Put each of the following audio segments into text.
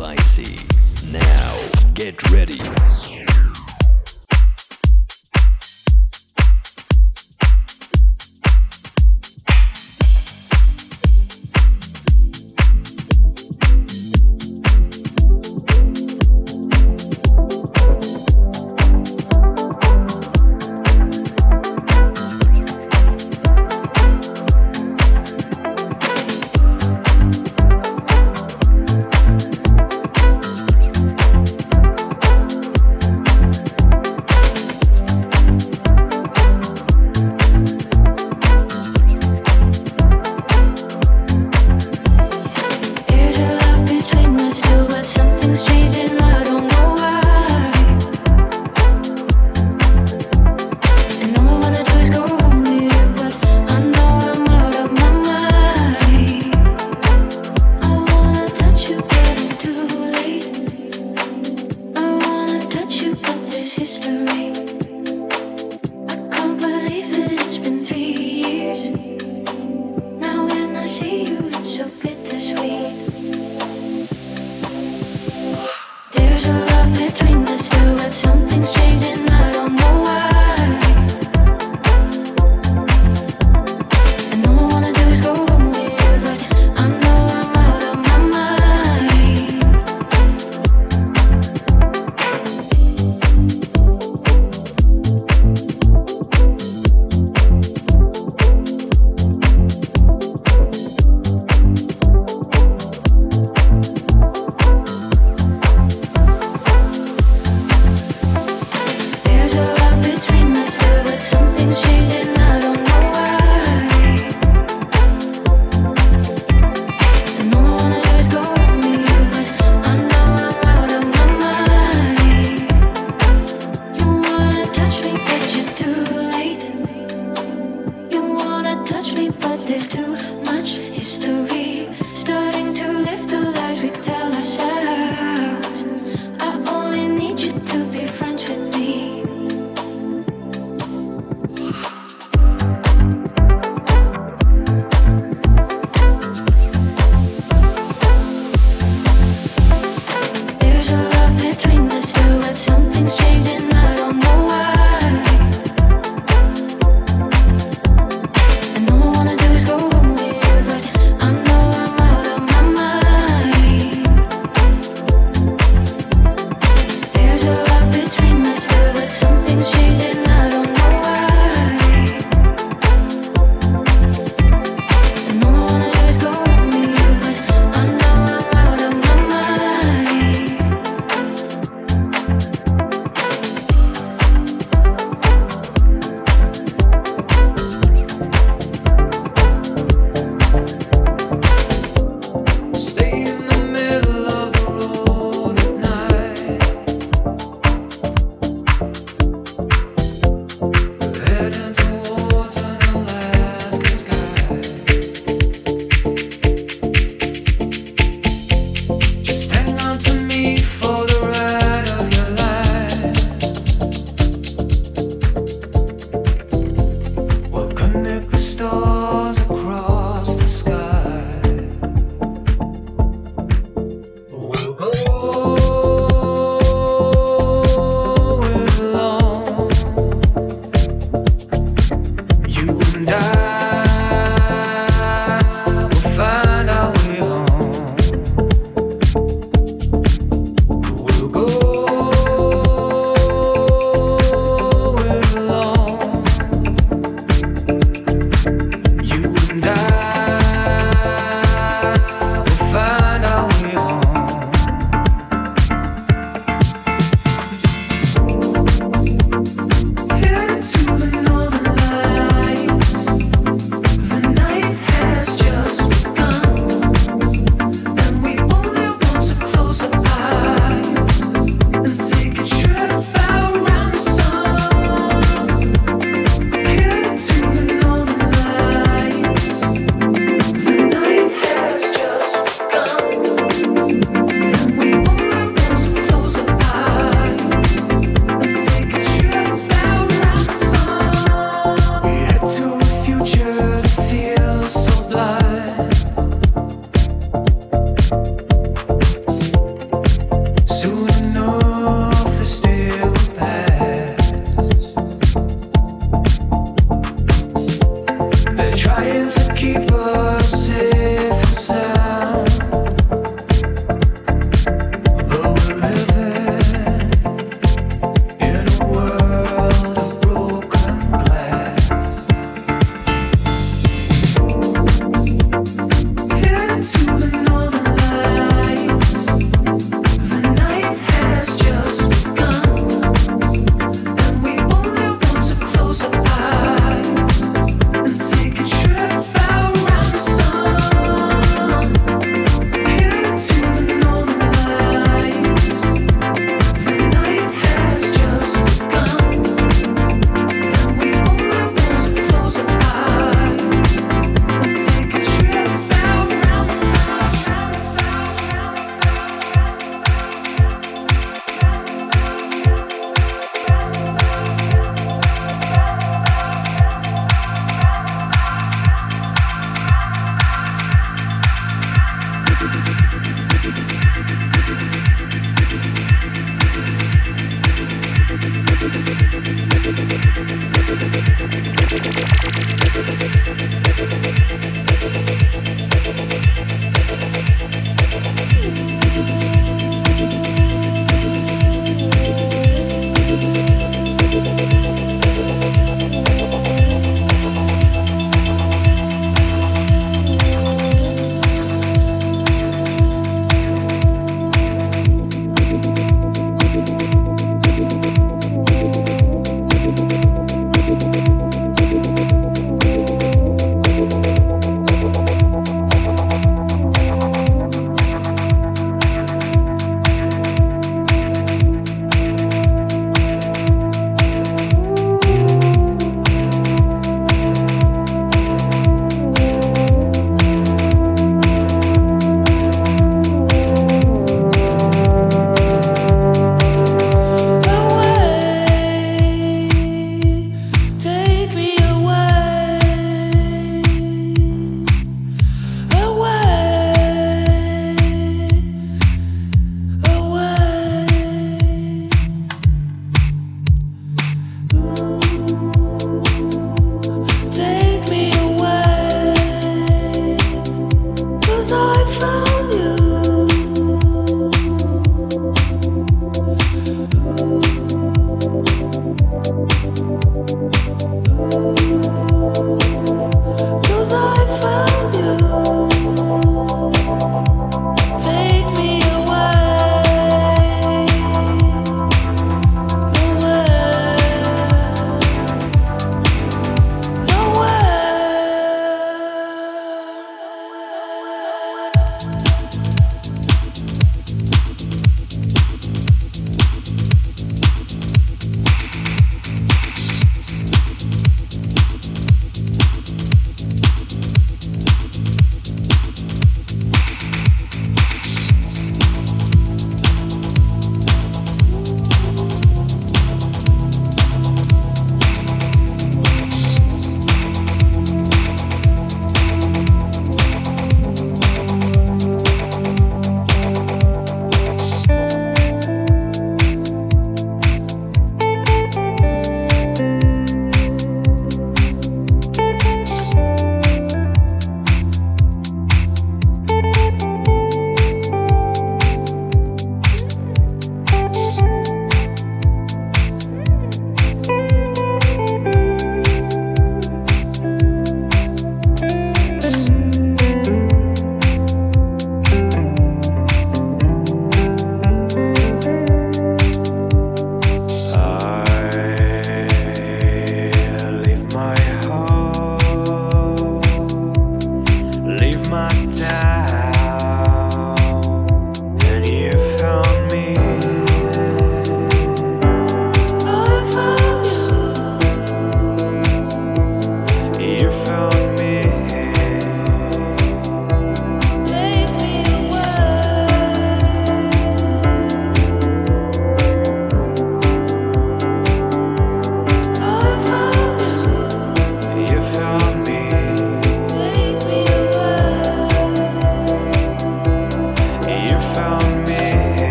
spicy. Now, get ready.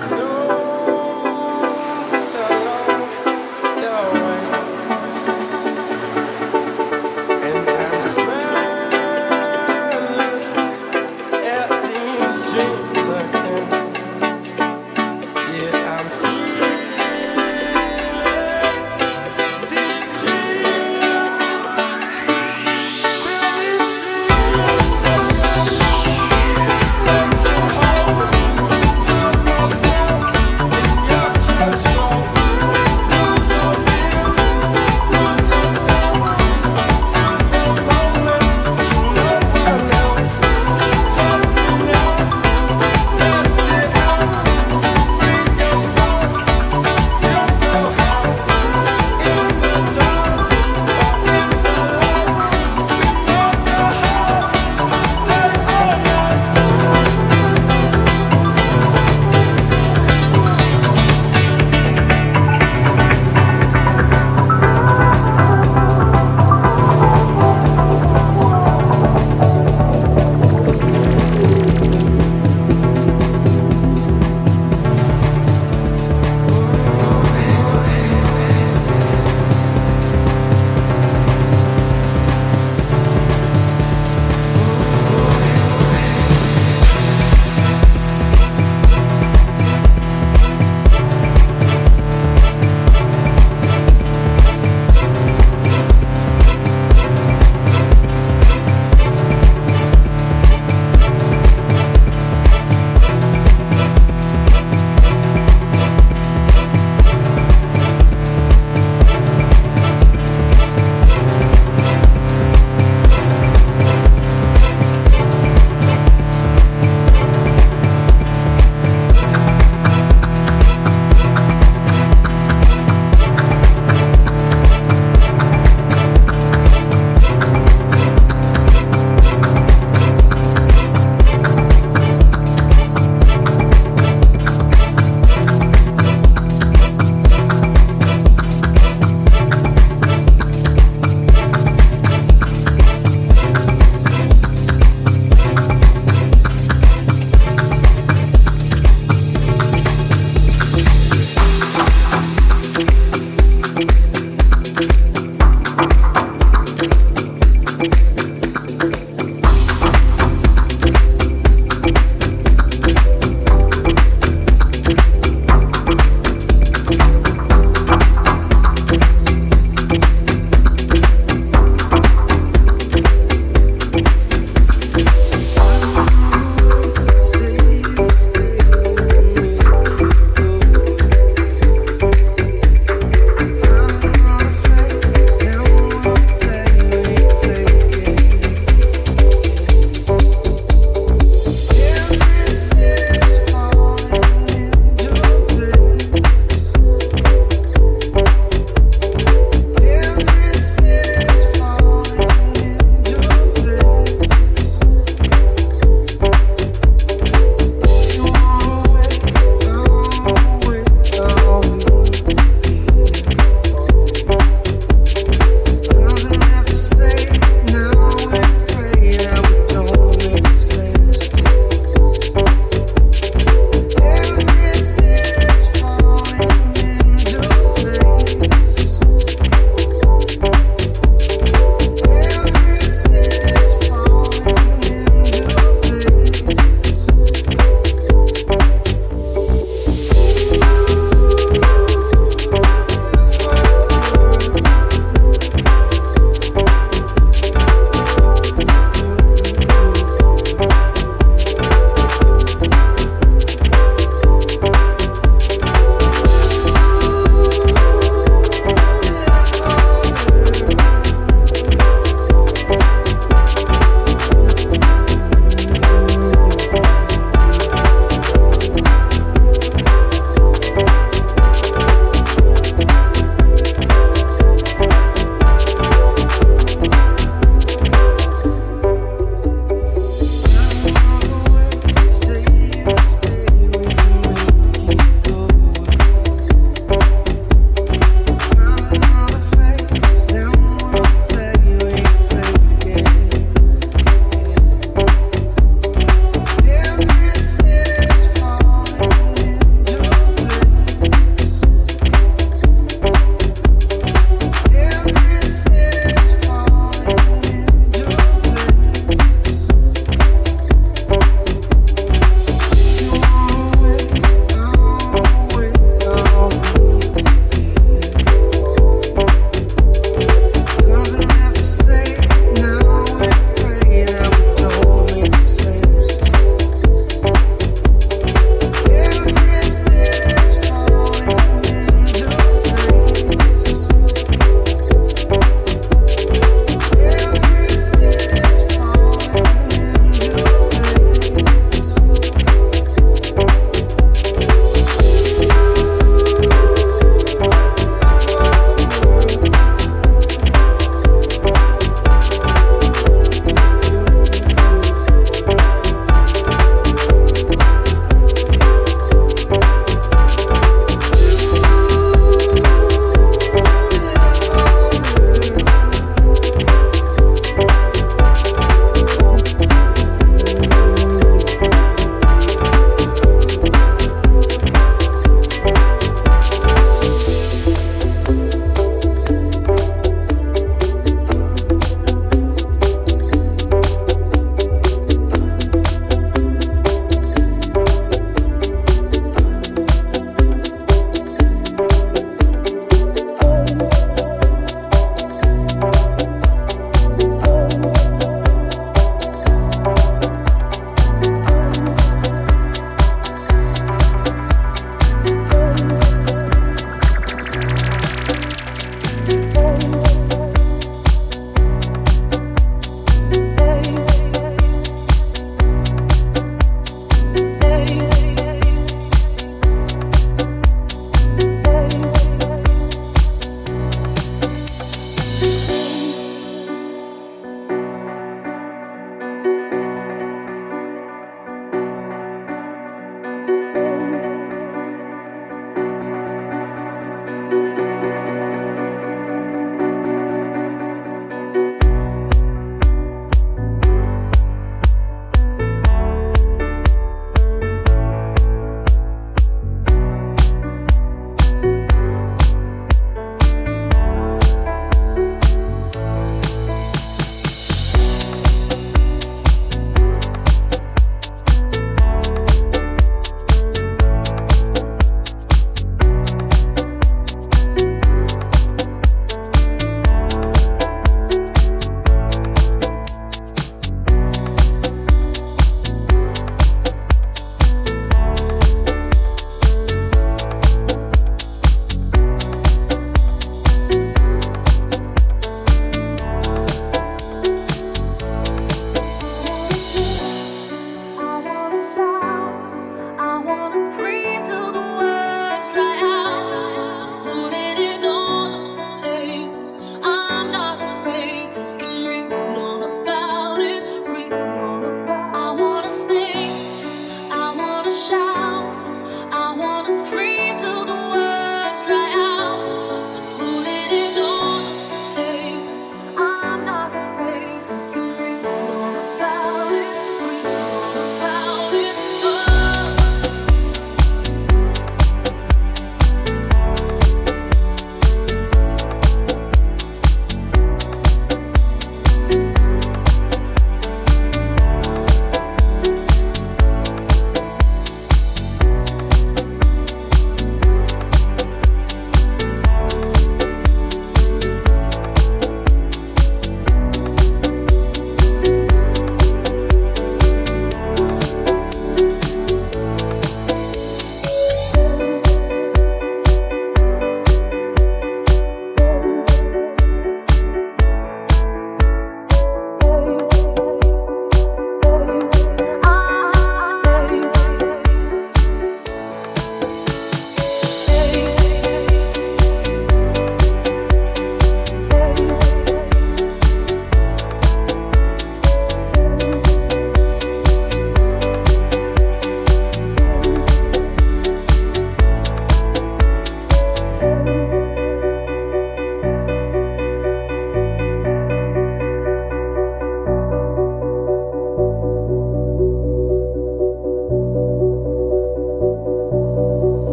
No.